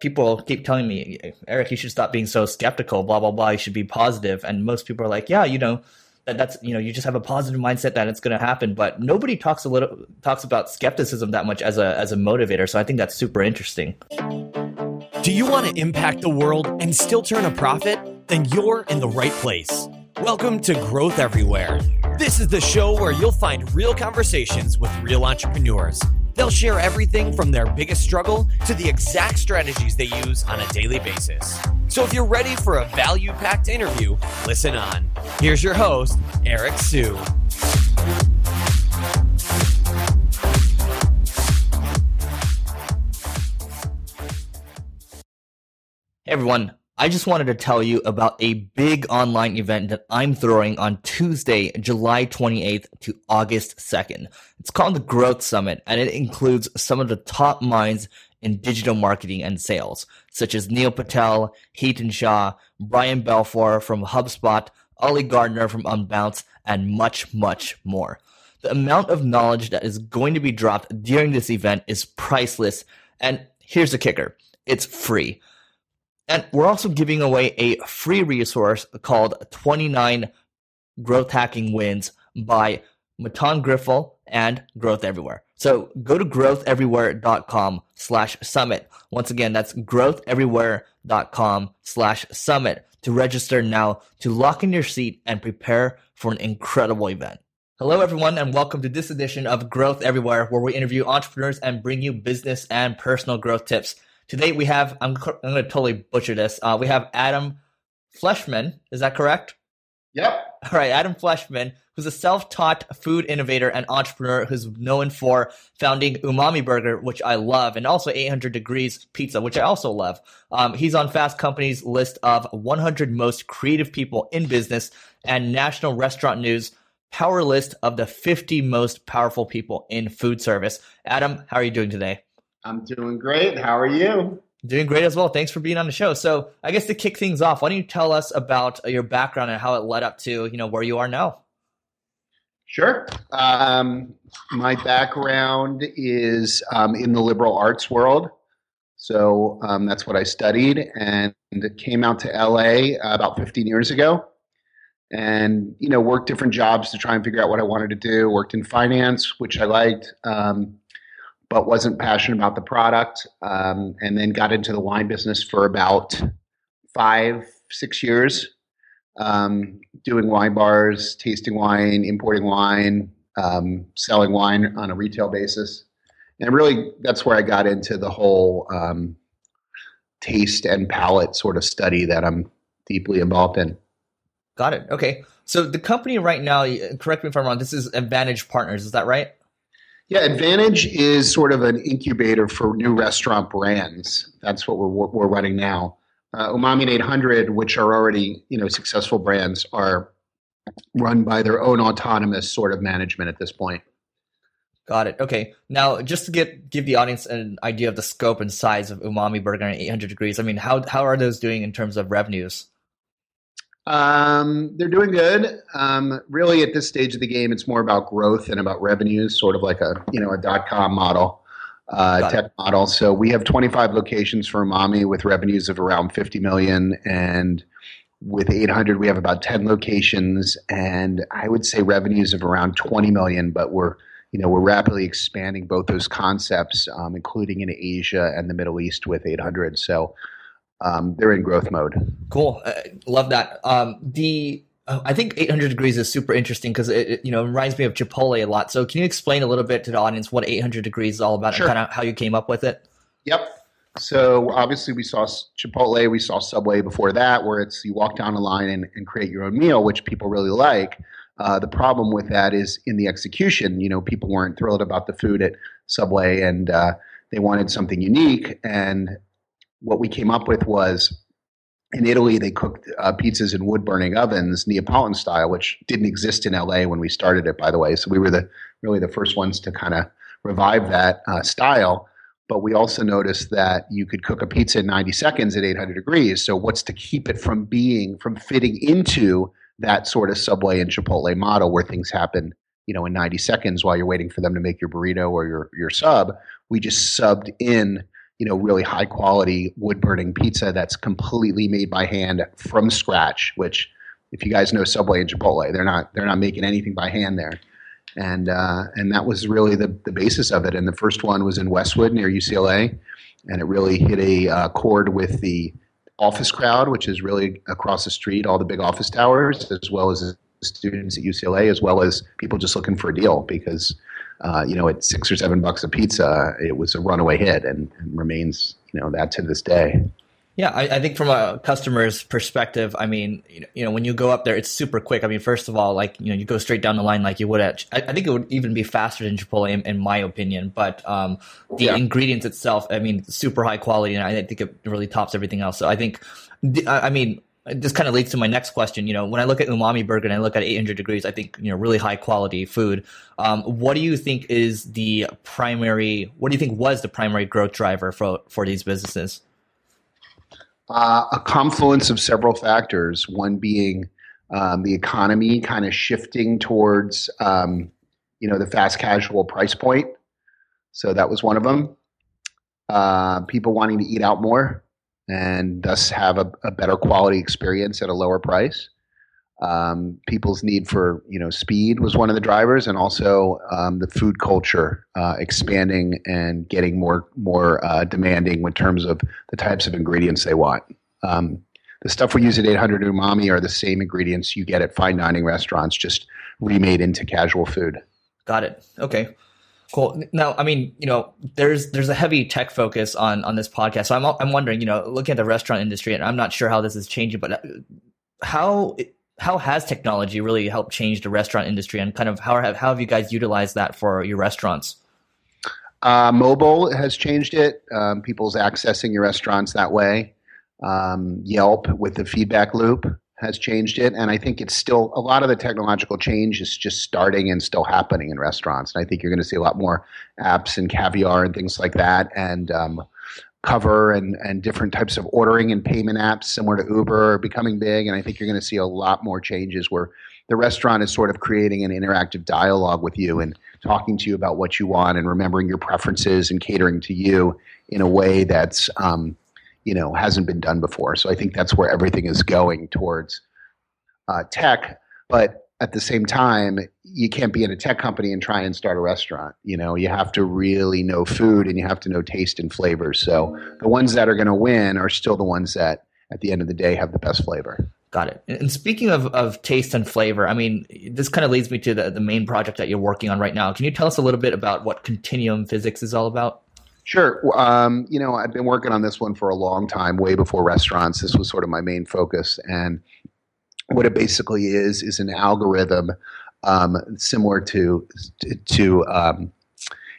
people keep telling me, Eric, you should stop being so skeptical, blah, blah, blah. You should be positive. And most people are like, yeah, you know, that that's, you know, you just have a positive mindset that it's going to happen. But nobody talks a little, talks about skepticism that much as a, as a motivator. So I think that's super interesting. Do you want to impact the world and still turn a profit? Then you're in the right place. Welcome to Growth Everywhere. This is the show where you'll find real conversations with real entrepreneurs They'll share everything from their biggest struggle to the exact strategies they use on a daily basis. So if you're ready for a value packed interview, listen on. Here's your host, Eric Siu. Hey everyone, I just wanted to tell you about a big online event that I'm throwing on Tuesday, July 28th to August 2nd. It's called the Growth Summit and it includes some of the top minds in digital marketing and sales, such as Neil Patel, Hiten Shah, Brian Balfour from HubSpot, Oli Gardner from Unbounce, and much, much more. The amount of knowledge that is going to be dropped during this event is priceless. And here's the kicker. It's free. And we're also giving away a free resource called 29 Growth Hacking Wins by Matan Griffel and Growth Everywhere. So go to growtheverywhere.com slash summit. Once again, that's growtheverywhere.com slash summit to register now to lock in your seat and prepare for an incredible event. Hello, everyone, and welcome to this edition of Growth Everywhere, where we interview entrepreneurs and bring you business and personal growth tips. Today we have, I'm, I'm going to totally butcher this. Uh, we have Adam Fleischman. Is that correct? Yep. All right, Adam Fleischman, who's a self-taught food innovator and entrepreneur who's known for founding Umami Burger, which I love, and also 800 Degrees Pizza, which I also love. Um, he's on Fast Company's list of 100 most creative people in business and National Restaurant News power list of the 50 most powerful people in food service. Adam, how are you doing today? I'm doing great. How are you? Doing great as well. Thanks for being on the show. So, I guess to kick things off, why don't you tell us about your background and how it led up to you know where you are now? Sure. Um, my background is um, in the liberal arts world, so um, that's what I studied, and came out to LA about 15 years ago, and you know worked different jobs to try and figure out what I wanted to do. Worked in finance, which I liked. Um, but wasn't passionate about the product. Um, and then got into the wine business for about five, six years, um, doing wine bars, tasting wine, importing wine, um, selling wine on a retail basis. And really, that's where I got into the whole um, taste and palate sort of study that I'm deeply involved in. Got it. Okay. So the company right now, correct me if I'm wrong, this is Advantage Partners, is that right? Yeah, Advantage is sort of an incubator for new restaurant brands. That's what we're we're running now. Uh, Umami and 800, which are already you know successful brands, are run by their own autonomous sort of management at this point. Got it. Okay. Now, just to get give the audience an idea of the scope and size of Umami Burger and 800 Degrees, I mean, how how are those doing in terms of revenues? Um, they're doing good. Um, really, at this stage of the game, it's more about growth and about revenues, sort of like a you know a dot com model, uh, tech it. model. So we have 25 locations for Mommy with revenues of around 50 million, and with 800 we have about 10 locations, and I would say revenues of around 20 million. But we're you know we're rapidly expanding both those concepts, um, including in Asia and the Middle East with 800. So um, they're in growth mode. Cool, uh, love that. Um, the uh, I think 800 degrees is super interesting because it, it, you know reminds me of Chipotle a lot. So can you explain a little bit to the audience what 800 degrees is all about sure. and kind of how you came up with it? Yep. So obviously we saw Chipotle, we saw Subway before that, where it's you walk down a line and, and create your own meal, which people really like. Uh, the problem with that is in the execution. You know, people weren't thrilled about the food at Subway, and uh, they wanted something unique. And what we came up with was in Italy, they cooked uh, pizzas in wood burning ovens, Neapolitan style, which didn't exist in LA when we started it, by the way. So we were the really the first ones to kind of revive that uh, style. But we also noticed that you could cook a pizza in 90 seconds at 800 degrees. So what's to keep it from being from fitting into that sort of Subway and Chipotle model where things happen, you know, in 90 seconds while you're waiting for them to make your burrito or your your sub? We just subbed in you know, really high quality wood burning pizza that's completely made by hand from scratch. Which, if you guys know Subway and Chipotle, they're not they're not making anything by hand there. And uh, and that was really the the basis of it. And the first one was in Westwood near UCLA, and it really hit a uh, chord with the office crowd, which is really across the street, all the big office towers, as well as students at UCLA, as well as people just looking for a deal because uh, you know, at six or seven bucks a pizza, it was a runaway hit and, and remains, you know, that to this day. Yeah, I, I, think from a customer's perspective, I mean, you know, you know, when you go up there, it's super quick. I mean, first of all, like you know, you go straight down the line like you would at. I, I think it would even be faster than Chipotle, in, in my opinion. But um, the yeah. ingredients itself, I mean, super high quality, and I think it really tops everything else. So I think, I mean, this kind of leads to my next question. You know, when I look at Umami Burger and I look at 800 degrees, I think you know really high quality food. Um, what do you think is the primary? What do you think was the primary growth driver for for these businesses? Uh, a confluence of several factors. One being um, the economy kind of shifting towards um, you know the fast casual price point. So that was one of them. Uh, people wanting to eat out more and thus have a, a better quality experience at a lower price. Um, people's need for you know speed was one of the drivers, and also um, the food culture uh, expanding and getting more more uh, demanding in terms of the types of ingredients they want. Um, the stuff we use at 800 Umami are the same ingredients you get at fine dining restaurants, just remade into casual food. Got it. Okay. Cool. Now, I mean, you know, there's there's a heavy tech focus on on this podcast. So I'm I'm wondering, you know, looking at the restaurant industry, and I'm not sure how this is changing, but uh, how how has technology really helped change the restaurant industry, and kind of how have how have you guys utilized that for your restaurants? Uh, mobile has changed it. Um, people's accessing your restaurants that way. Um, Yelp with the feedback loop has changed it. And I think it's still a lot of the technological change is just starting and still happening in restaurants. And I think you're going to see a lot more apps and caviar and things like that. And, um, cover and, and different types of ordering and payment apps similar to Uber are becoming big. And I think you're going to see a lot more changes where the restaurant is sort of creating an interactive dialogue with you and talking to you about what you want and remembering your preferences and catering to you in a way that's um, you know hasn't been done before. So I think that's where everything is going towards uh, tech. But at the same time, you can't be in a tech company and try and start a restaurant. You know, you have to really know food and you have to know taste and flavors. So the ones that are going to win are still the ones that, at the end of the day, have the best flavor. Got it. And speaking of, of taste and flavor, I mean, this kind of leads me to the, the main project that you're working on right now. Can you tell us a little bit about what continuum physics is all about? Sure. Um, you know, I've been working on this one for a long time, way before restaurants. This was sort of my main focus. And what it basically is, is an algorithm um, similar to, to, um,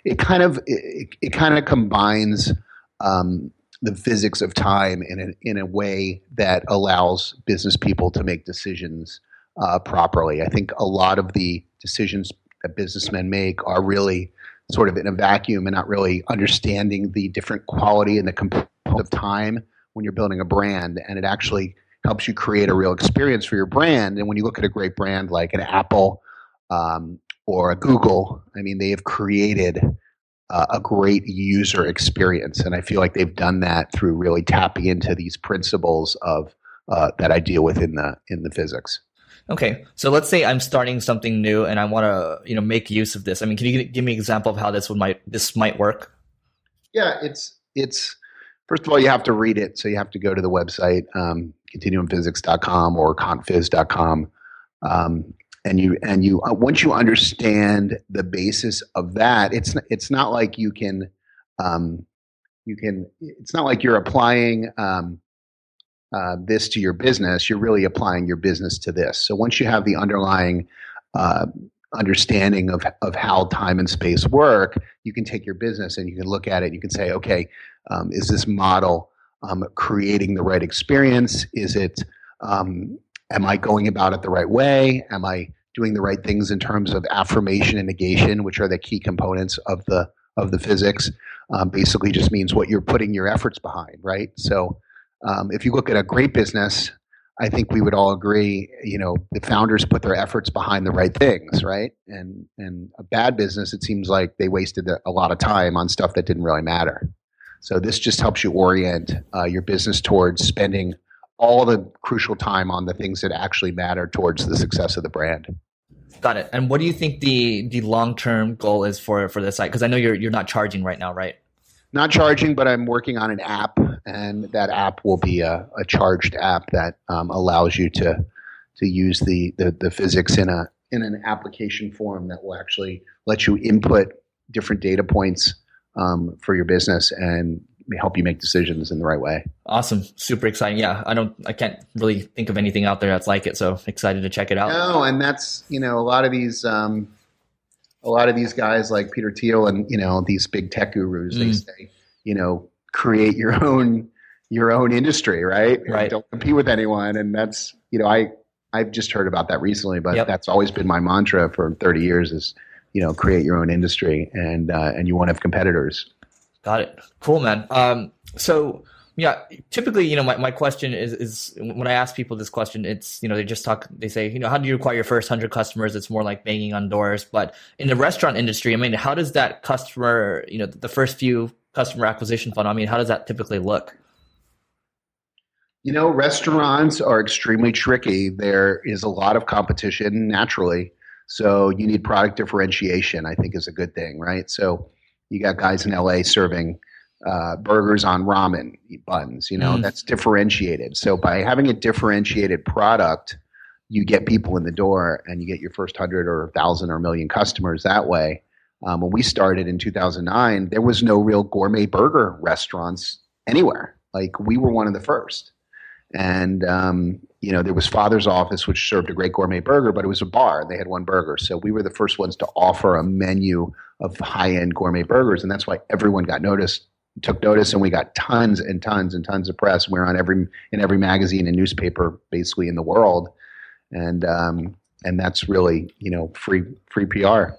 it kind of, it, it kind of combines um, the physics of time in a, in a way that allows business people to make decisions uh, properly. I think a lot of the decisions that businessmen make are really sort of in a vacuum and not really understanding the different quality and the component of time when you're building a brand. And it actually helps you create a real experience for your brand. And when you look at a great brand like an Apple um, or a Google, I mean, they have created uh, a great user experience. And I feel like they've done that through really tapping into these principles of uh, that I deal with in the in the physics. Okay, so let's say I'm starting something new and I want to, you know, make use of this. I mean, can you give me an example of how this would might this might work? Yeah, it's it's first of all you have to read it, so you have to go to the website um, continuumphysics.com or contphys.com, um, and you and you uh, once you understand the basis of that, it's it's not like you can um, you can it's not like you're applying um, uh, this to your business, you're really applying your business to this. So once you have the underlying uh, understanding of, of how time and space work, you can take your business and you can look at it. You can say, okay, um, is this model um, creating the right experience? Is it, um, am I going about it the right way? Am I doing the right things in terms of affirmation and negation, which are the key components of the of the physics? Um, basically, just means what you're putting your efforts behind, right? So um, if you look at a great business, I think we would all agree, you know, the founders put their efforts behind the right things, right? And and a bad business, it seems like they wasted a lot of time on stuff that didn't really matter. So this just helps you orient uh, your business towards spending all the crucial time on the things that actually matter towards the success of the brand. Got it. And what do you think the the long term goal is for for the site? Because I know you're you're not charging right now, right? Not charging, but I'm working on an app, and that app will be a, a charged app that um, allows you to to use the, the the physics in a in an application form that will actually let you input different data points um, for your business and help you make decisions in the right way. Awesome. Super exciting. Yeah. I don't, I can't really think of anything out there that's like it. So excited to check it out. No, and that's, you know, a lot of these, um, a lot of these guys like Peter Thiel and, you know, these big tech gurus, mm. they say, you know, create your own, your own industry, right? Right. don't compete with anyone. And that's, you know, I, I've just heard about that recently, but yep. that's always been my mantra for 30 years is, you know, create your own industry and, uh, and you won't have competitors. Got it. Cool, man. Um, so yeah, typically, you know, my, my question is, is when I ask people this question, it's, you know, they just talk, they say, you know, how do you acquire your first hundred customers? It's more like banging on doors. But in the restaurant industry, I mean, how does that customer, you know, the first few customer acquisition funnel, I mean, how does that typically look? You know, restaurants are extremely tricky. There is a lot of competition naturally. So you need product differentiation, I think is a good thing, right? So you got guys in LA serving uh, burgers on ramen buns. You know, mm. that's differentiated. So by having a differentiated product, you get people in the door and you get your first hundred or thousand or million customers that way. Um, when we started in 2009, there was no real gourmet burger restaurants anywhere. Like we were one of the first. And um, you know, there was Father's Office, which served a great gourmet burger, but it was a bar. And they had one burger. So we were the first ones to offer a menu of high end gourmet burgers. And that's why everyone got noticed, took notice, and we got tons and tons and tons of press. We we're on every, in every magazine and newspaper basically in the world. And, um, and that's really, you know, free, free PR.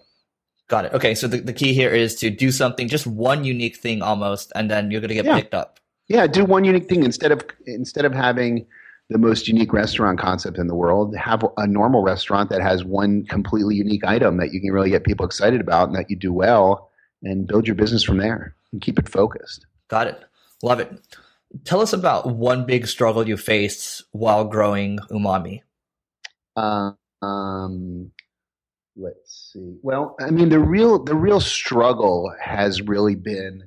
Got it. Okay. So the, the key here is to do something, just one unique thing almost, and then you're going to get yeah. picked up. Yeah. Do one unique thing instead of, instead of having, the most unique restaurant concept in the world. Have a normal restaurant that has one completely unique item that you can really get people excited about and that you do well and build your business from there and keep it focused. Got it. Love it. Tell us about one big struggle you faced while growing Umami. Uh, um, let's see. Well, I mean, the real the real struggle has really been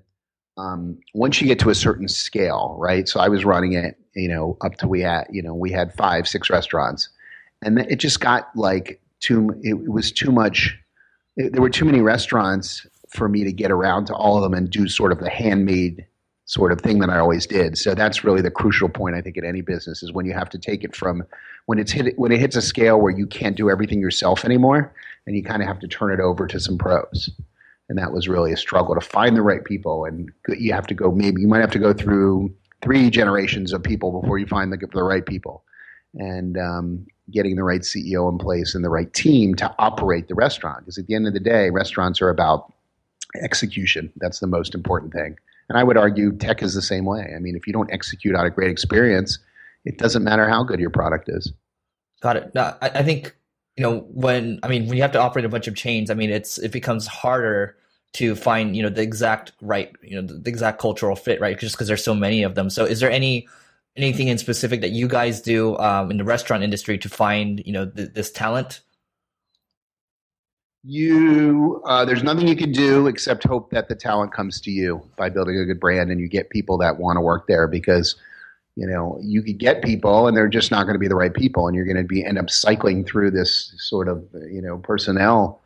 um, once you get to a certain scale, right? So I was running it, you know, up to we had, you know, we had five, six restaurants, and it just got like too. It, was too much. It, there were too many restaurants for me to get around to all of them and do sort of the handmade sort of thing that I always did. So that's really the crucial point I think in any business is when you have to take it from when it's hit when it hits a scale where you can't do everything yourself anymore, and you kind of have to turn it over to some pros and that was really a struggle to find the right people. And you have to go maybe you might have to go through three generations of people before you find the, the right people, and um, getting the right CEO in place and the right team to operate the restaurant. Because at the end of the day, restaurants are about execution. That's the most important thing. And I would argue tech is the same way. I mean, if you don't execute out a great experience, it doesn't matter how good your product is. Got it. Now, I, I think you know when i mean when you have to operate a bunch of chains i mean it's it becomes harder to find you know the exact right you know the exact cultural fit right? Just because there's so many of them. So is there any anything in specific that you guys do um, in the restaurant industry to find you know th- this talent? You uh, there's nothing you can do except hope that the talent comes to you by building a good brand and you get people that want to work there because you know you could get people and they're just not going to be the right people and you're going to be end up cycling through this sort of you know personnel.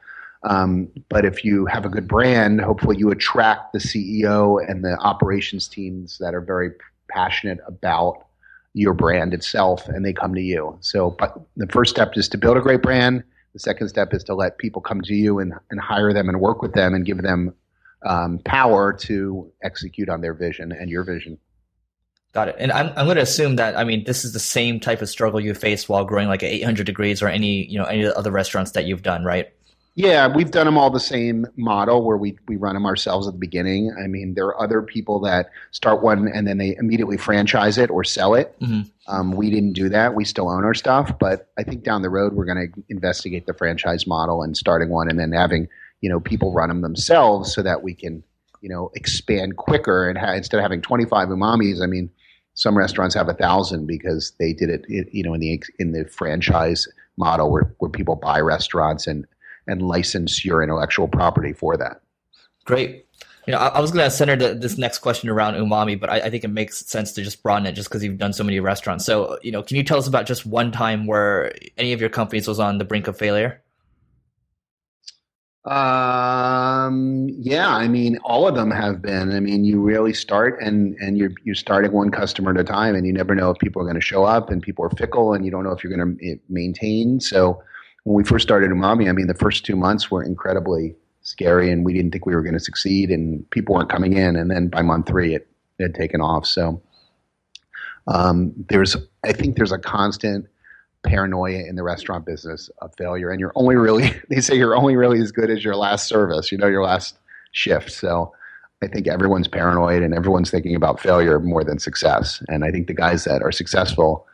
Um, but if you have a good brand hopefully you attract the ceo and the operations teams that are very passionate about your brand itself and they come to you. So but the first step is to build a great brand. The second step is to let people come to you and, and hire them and work with them and give them um, power to execute on their vision and your vision Got it. And I'm, I'm going to assume that, I mean, this is the same type of struggle you face while growing like 800 degrees or any, you know, any other restaurants that you've done, right? Yeah, we've done them all the same model where we, we run them ourselves at the beginning. I mean, there are other people that start one and then they immediately franchise it or sell it. Mm-hmm. Um, we didn't do that. We still own our stuff, but I think down the road we're going to investigate the franchise model and starting one and then having you know people run them themselves so that we can you know, expand quicker and ha- instead of having 25 umamis, I mean, some restaurants have a thousand because they did it, you know, in the in the franchise model where, where people buy restaurants and and license your intellectual property for that. Great. You know, I, I was going to center the, this next question around umami, but I, I, think it makes sense to just broaden it just because you've done so many restaurants. So, you know, can you tell us about just one time where any of your companies was on the brink of failure? Um, yeah, I mean, all of them have been. I mean, you really start and and you're you're starting one customer at a time, and you never know if people are going to show up, and people are fickle, and you don't know if you're going to maintain. So, when we first started Umami, I mean, the first two months were incredibly scary, and we didn't think we were going to succeed, and people weren't coming in, and then by month three, it, it had taken off. So, um, there's, I think, there's a constant paranoia in the restaurant business of failure. And you're only really, they say you're only really as good as your last service, you know, your last shift. So I think everyone's paranoid and everyone's thinking about failure more than success. And I think the guys that are successful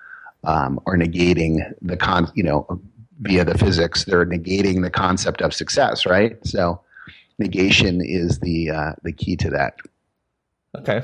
um, are negating the con, you know, via the physics, they're negating the concept of success, right? So negation is the uh, the key to that. Okay.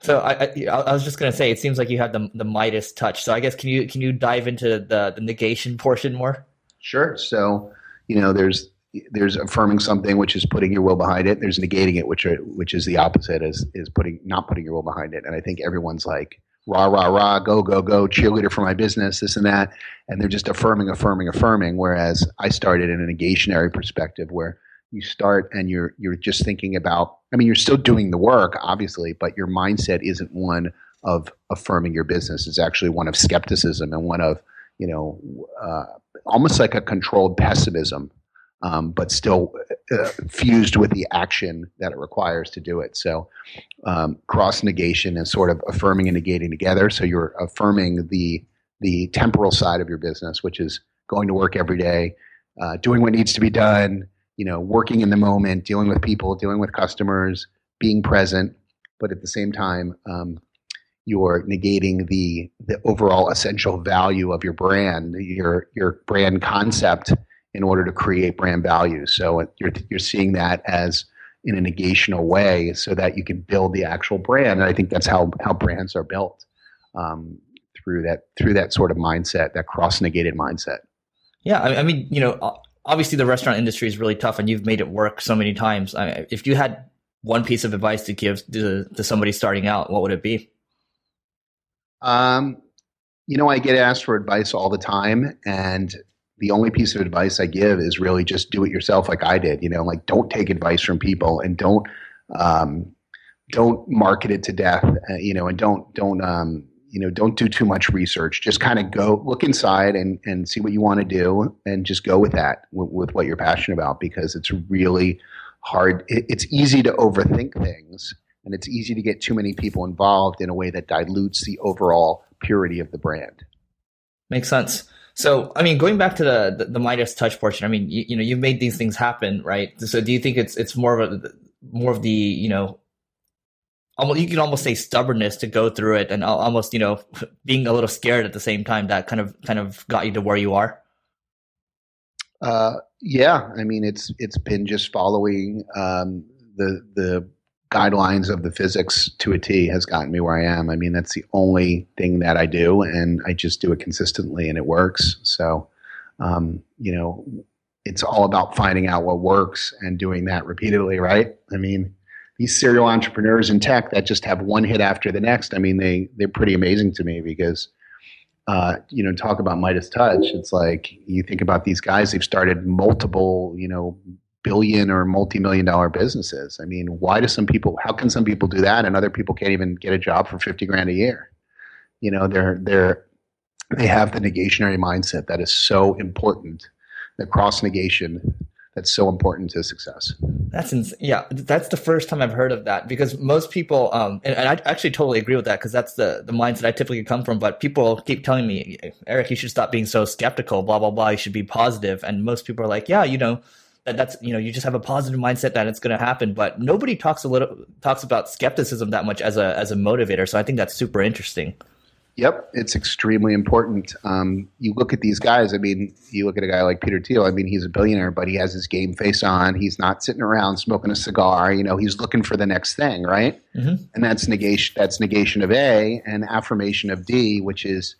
So I, I, I was just to say, it seems like you have the the Midas touch. So I guess can you can you dive into the the negation portion more? Sure. So you know, there's there's affirming something, which is putting your will behind it. There's negating it, which are, which is the opposite, is is putting not putting your will behind it. And I think everyone's like rah rah rah, go go go, cheerleader for my business, this and that, and they're just affirming, affirming, affirming. Whereas I started in a negationary perspective, where you start and you're you're just thinking about i mean you're still doing the work obviously but your mindset isn't one of affirming your business. It's actually one of skepticism and one of you know uh, almost like a controlled pessimism um, but still uh, fused with the action that it requires to do it. So um, cross negation and sort of affirming and negating together. So you're affirming the the temporal side of your business which is going to work every day uh, doing what needs to be done you know, working in the moment, dealing with people, dealing with customers, being present, but at the same time, um, you're negating the the overall essential value of your brand, your your brand concept, in order to create brand value. So you're you're seeing that as in a negational way, so that you can build the actual brand. And I think that's how how brands are built um, through that through that sort of mindset, that cross negated mindset. Yeah, I mean, you know, obviously the restaurant industry is really tough and you've made it work so many times. I mean, if you had one piece of advice to give to, to somebody starting out, what would it be? Um, you know, I get asked for advice all the time, and the only piece of advice I give is really just do it yourself, like I did. You know, like don't take advice from people, and don't um, don't market it to death. Uh, you know, and don't don't um, you know don't do too much research. Just kind of go look inside and and see what you want to do and just go with that with, with what you're passionate about because it's really hard. It, it's easy to overthink things and it's easy to get too many people involved in a way that dilutes the overall purity of the brand. Makes sense. So i mean going back to the the, the midas touch portion i mean you, you know you've made these things happen right? So do you think it's it's more of a more of the you know almost you can almost say stubbornness to go through it and almost you know being a little scared at the same time that kind of kind of got you to where you are? Uh, yeah. I mean it's it's been just following um, the the guidelines of the physics to a t has gotten me where i am. I mean that's the only thing that i do and i just do it consistently and it works. So um, you know it's all about finding out what works and doing that repeatedly right? I mean these serial entrepreneurs in tech that just have one hit after the next. I mean, they they're pretty amazing to me because uh, you know talk about Midas touch. It's like you think about these guys; they've started multiple you know billion or multi-million dollar businesses. I mean, why do some people? How can some people do that and other people can't even get a job for fifty grand a year? You know, they're they're they have the negationary mindset that is so important. The cross negation that's so important to success. That's ins- yeah. That's the first time I've heard of that because most people, um, and, and I actually totally agree with that because that's the the mindset I typically come from. But people keep telling me, Eric, you should stop being so skeptical. Blah blah blah. You should be positive. And most people are like, yeah, you know, that that's you know, you just have a positive mindset that it's going to happen. But nobody talks a little talks about skepticism that much as a as a motivator. So I think that's super interesting. Yep, it's extremely important. Um, you look at these guys. I mean, you look at a guy like Peter Thiel. I mean, he's a billionaire, but he has his game face on. He's not sitting around smoking a cigar. You know, he's looking for the next thing, right? Mm-hmm. And that's negation. That's negation of A and affirmation of D, which is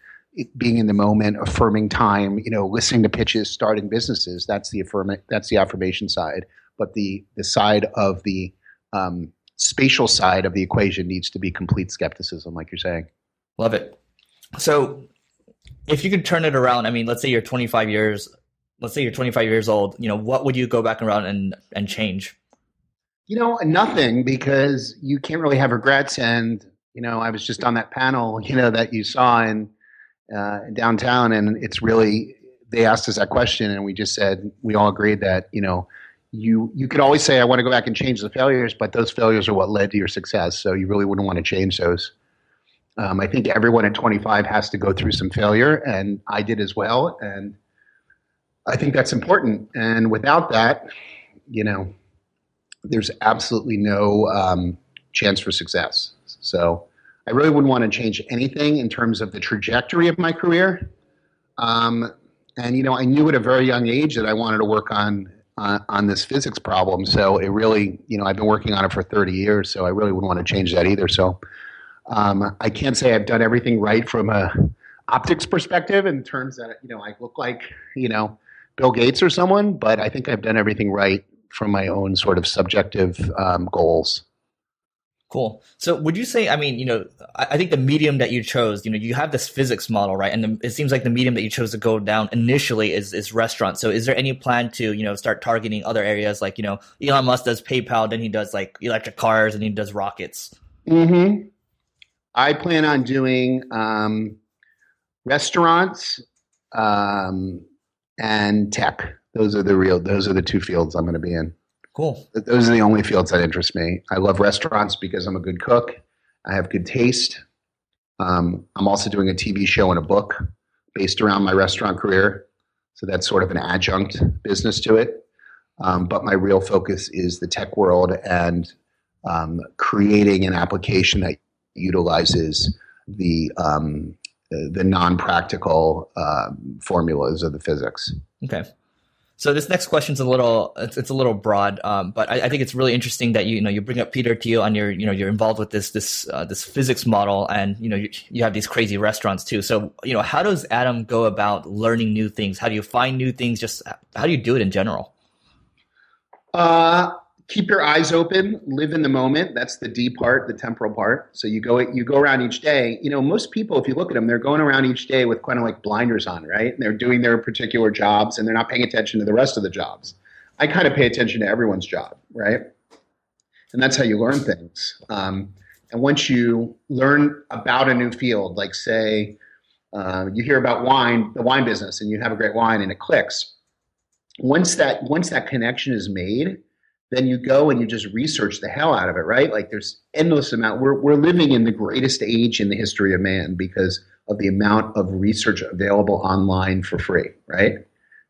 being in the moment, affirming time. You know, listening to pitches, starting businesses. That's the affirm. That's the affirmation side. But the the side of the um, spatial side of the equation needs to be complete skepticism, like you're saying. Love it. So if you could turn it around, I mean, let's say you're 25 years, let's say you're 25 years old, you know, what would you go back around and, and change? You know, nothing because you can't really have regrets. And, you know, I was just on that panel, you know, that you saw in uh, downtown and it's really, they asked us that question and we just said, we all agreed that, you know, you you could always say I want to go back and change the failures, but those failures are what led to your success. So you really wouldn't want to change those. Um, I think everyone at 25 has to go through some failure, and I did as well. And I think that's important. And without that, you know, there's absolutely no um, chance for success. So I really wouldn't want to change anything in terms of the trajectory of my career. Um, and you know, I knew at a very young age that I wanted to work on uh, on this physics problem. So it really, you know, I've been working on it for 30 years. So I really wouldn't want to change that either. So um, I can't say I've done everything right from a optics perspective in terms that you know I look like you know Bill Gates or someone, but I think I've done everything right from my own sort of subjective um, goals. Cool. So would you say, I mean, you know, I, I, think the medium that you chose, you know, you have this physics model, right? And the, it seems like the medium that you chose to go down initially is, is restaurants. So is there any plan to, you know, start targeting other areas like, you know, Elon Musk does PayPal, then he does like electric cars and he does rockets? Mm-hmm. I plan on doing um, restaurants um, and tech. Those are the real. Those are the two fields I'm going to be in. Cool. Those are the only fields that interest me. I love restaurants because I'm a good cook. I have good taste. Um, I'm also doing a TV show and a book based around my restaurant career. So that's sort of an adjunct business to it. Um, but my real focus is the tech world and um, creating an application that utilizes the um, the non-practical uh, formulas of the physics. Okay. So this next question is a little it's, it's a little broad, um, but I, I, think it's really interesting that you, you know you bring up Peter Thiel and you're you know you're involved with this this uh, this physics model and you know you, you have these crazy restaurants too. So you know how does Adam go about learning new things? How do you find new things? Just how do you do it in general? Uh, keep your eyes open, live in the moment. That's the D part, the temporal part. So you go you go around each day. You know, most people, if you look at them, they're going around each day with kind of like blinders on, right? And they're doing their particular jobs, and they're not paying attention to the rest of the jobs. I kind of pay attention to everyone's job, right? And that's how you learn things. Um, and once you learn about a new field, like say uh, you hear about wine, the wine business, and you have a great wine, and it clicks. Once that once that connection is made, then you go and you just research the hell out of it, right? Like there's endless amount. We're we're living in the greatest age in the history of man because of the amount of research available online for free, right?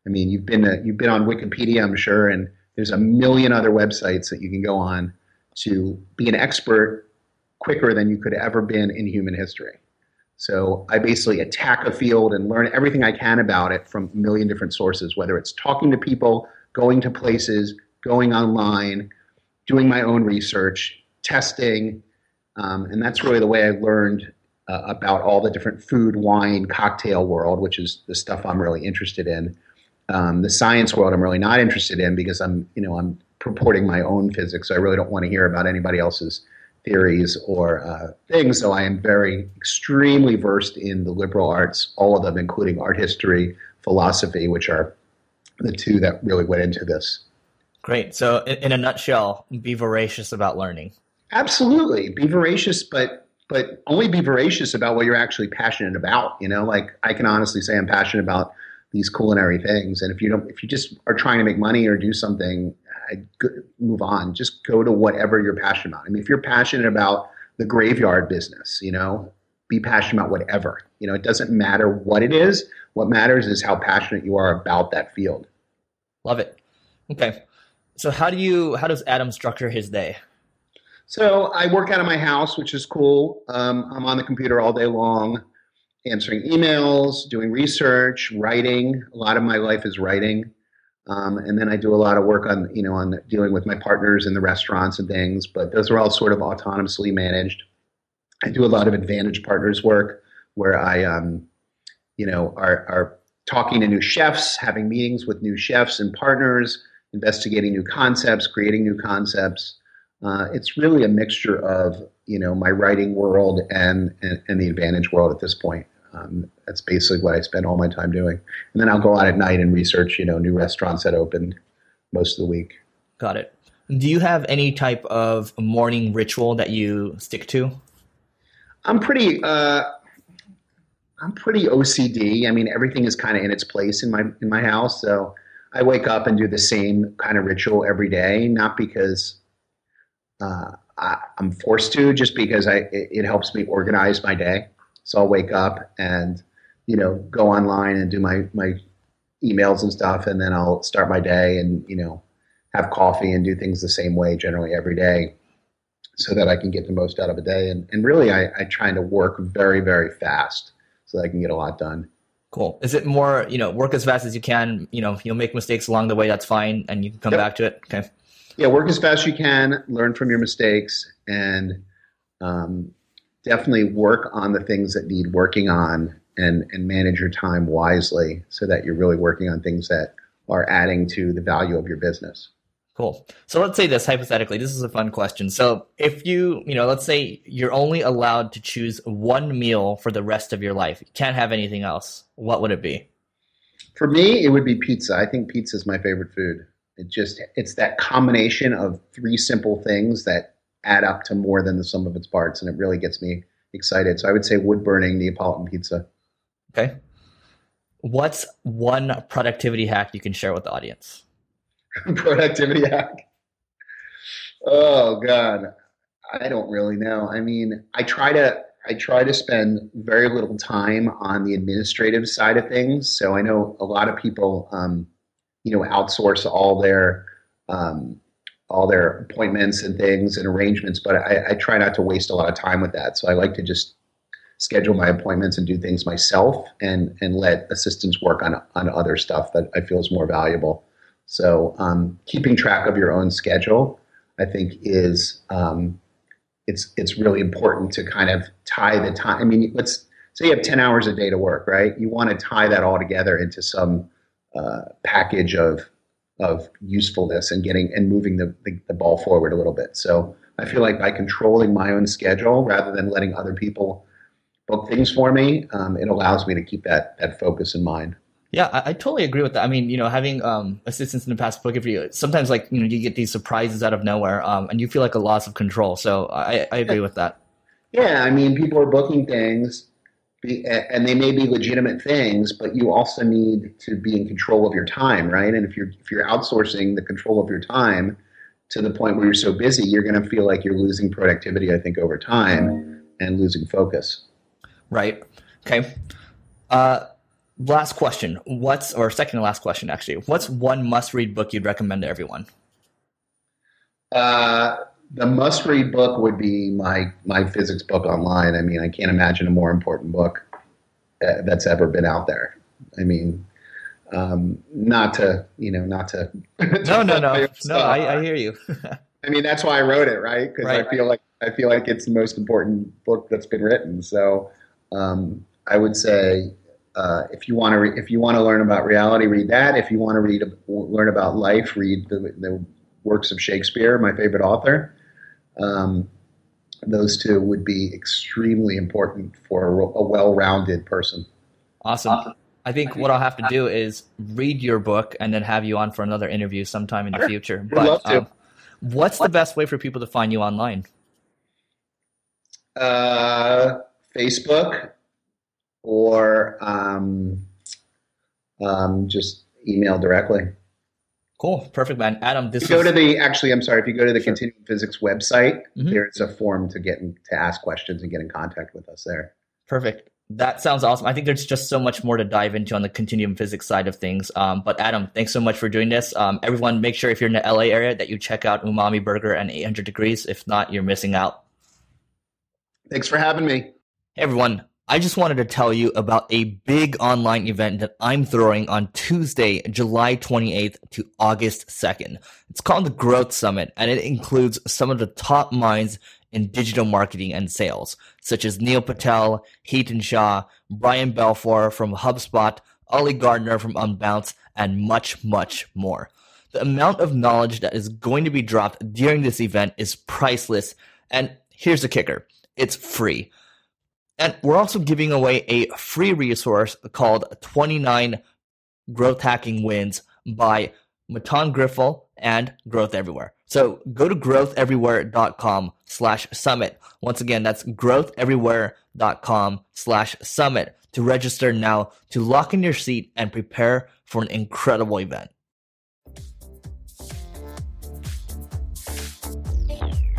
I mean, you've been a, you've been on Wikipedia, I'm sure, and there's a million other websites that you can go on to be an expert quicker than you could ever been in human history. So I basically attack a field and learn everything I can about it from a million different sources, whether it's talking to people, going to places, going online, doing my own research, testing, um, and that's really the way I learned uh, about all the different food, wine, cocktail world, which is the stuff I'm really interested in. Um, the science world I'm really not interested in because I'm, you know, I'm purporting my own physics. So I really don't want to hear about anybody else's theories or uh, things. So I am very extremely versed in the liberal arts, all of them, including art history, philosophy, which are the two that really went into this. Great. So, in, in a nutshell, be voracious about learning. Absolutely, be voracious, but but only be voracious about what you're actually passionate about. You know, like I can honestly say I'm passionate about these culinary things, and if you don't, if you just are trying to make money or do something, I move on. Just go to whatever you're passionate about. I mean, if you're passionate about the graveyard business, you know, be passionate about whatever. You know, it doesn't matter what it is. What matters is how passionate you are about that field. Love it. Okay. So how do you how does Adam structure his day? So I work out of my house, which is cool. Um, I'm on the computer all day long. answering emails, doing research, writing. A lot of my life is writing. Um, and then I do a lot of work on, you know, on dealing with my partners in the restaurants and things, but those are all sort of autonomously managed. I do a lot of Advantage Partners work where I, um, you know, are, are talking to new chefs, having meetings with new chefs and partners, investigating new concepts, creating new concepts. Uh, it's really a mixture of, you know, my writing world and, and, and the Advantage world at this point. Um, that's basically what I spend all my time doing. And then I'll go out at night and research, you know, new restaurants that open most of the week. Got it. Do you have any type of morning ritual that you stick to? I'm pretty. Uh, I'm pretty OCD. I mean, everything is kind of in its place in my in my house. So I wake up and do the same kind of ritual every day, not because uh, I, am forced to, just because I it, it helps me organize my day. So I'll wake up and, you know, go online and do my, my emails and stuff. And then I'll start my day and, you know, have coffee and do things the same way generally every day so that I can get the most out of a day. And, and really, I, I try to work very, very fast so that I can get a lot done. Cool. Is it more, you know, work as fast as you can, you know, you'll make mistakes along the way, that's fine, and you can come yep. back to it? Okay. Yeah, work as fast as you can, learn from your mistakes, and um, definitely work on the things that need working on and, and manage your time wisely so that you're really working on things that are adding to the value of your business. Cool. So let's say this hypothetically, this is a fun question. So if you, you know, let's say you're only allowed to choose one meal for the rest of your life, you can't have anything else. What would it be? For me, it would be pizza. I think pizza is my favorite food. It just, it's that combination of three simple things that add up to more than the sum of its parts, and it really gets me excited. So I would say wood burning Neapolitan pizza. Okay. What's one productivity hack you can share with the audience? productivity hack. Oh God, I don't really know. I mean, I try to I try to spend very little time on the administrative side of things. So I know a lot of people, um, you know, outsource all their um, all their appointments and things and arrangements, but I, I, try not to waste a lot of time with that. So I like to just schedule my appointments and do things myself and, and let assistants work on, on other stuff that I feel is more valuable. So um, keeping track of your own schedule, I think is, um, it's, it's really important to kind of tie the time. I mean, let's say you have 10 hours a day to work, right? You want to tie that all together into some uh, package of of usefulness and getting and moving the, the, the, ball forward a little bit. So I feel like by controlling my own schedule rather than letting other people book things for me, um, it allows me to keep that that focus in mind. Yeah, I, I, totally agree with that. I mean, you know, having um, assistants in the past booking for you, sometimes like you know you get these surprises out of nowhere, um, and you feel like a loss of control. So I, I agree with that. Yeah, I mean, people are booking things and they may be legitimate things, but you also need to be in control of your time, right? And if you're if you're outsourcing the control of your time to the point where you're so busy, you're going to feel like you're losing productivity. I think over time and losing focus. Right. Okay. Uh, last question. What's or second to last question actually? What's one must-read book you'd recommend to everyone? Uh, the must read book would be my my physics book online. I mean, I can't imagine a more important book uh, that's ever been out there. I mean, um, not to you know, not to. to no, no, no, no. I, I, hear you. I mean, that's why I wrote it, right? Because right. I feel like I feel like it's the most important book that's been written. So um, I would say. Uh, if you want to, re- if you want to learn about reality, read that. If you want to read, learn about life, read the, the works of Shakespeare, my favorite author. Um, those two would be extremely important for a, a well-rounded person. Awesome. I think what I'll have to do is read your book and then have you on for another interview sometime in the future. But um, what's the best way for people to find you online? Uh, Facebook or um, um, just email directly. Cool. Perfect, man. Adam, this if you go to the actually, I'm sorry, if you go to the sure. Continuum Physics website, mm-hmm. there's a form to get in, to ask questions and get in contact with us there. Perfect. That sounds awesome. I think there's just so much more to dive into on the continuum physics side of things. Um, but Adam, thanks so much for doing this. Um, everyone, make sure if you're in the LA area that you check out Umami Burger and 800 Degrees. If not, you're missing out. Thanks for having me. Hey everyone, I just wanted to tell you about a big online event that I'm throwing on Tuesday, July 28th to August 2nd. It's called the Growth Summit and it includes some of the top minds in digital marketing and sales, such as Neil Patel, Hiten Shah, Brian Balfour from HubSpot, Oli Gardner from Unbounce, and much, much more. The amount of knowledge that is going to be dropped during this event is priceless. And here's the kicker. It's free. And we're also giving away a free resource called 29 Growth Hacking Wins by Mattan Griffel and Growth Everywhere. So go to growtheverywhere.com slash summit. Once again, that's growtheverywhere.com slash summit to register now to lock in your seat and prepare for an incredible event.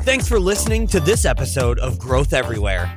Thanks for listening to this episode of Growth Everywhere.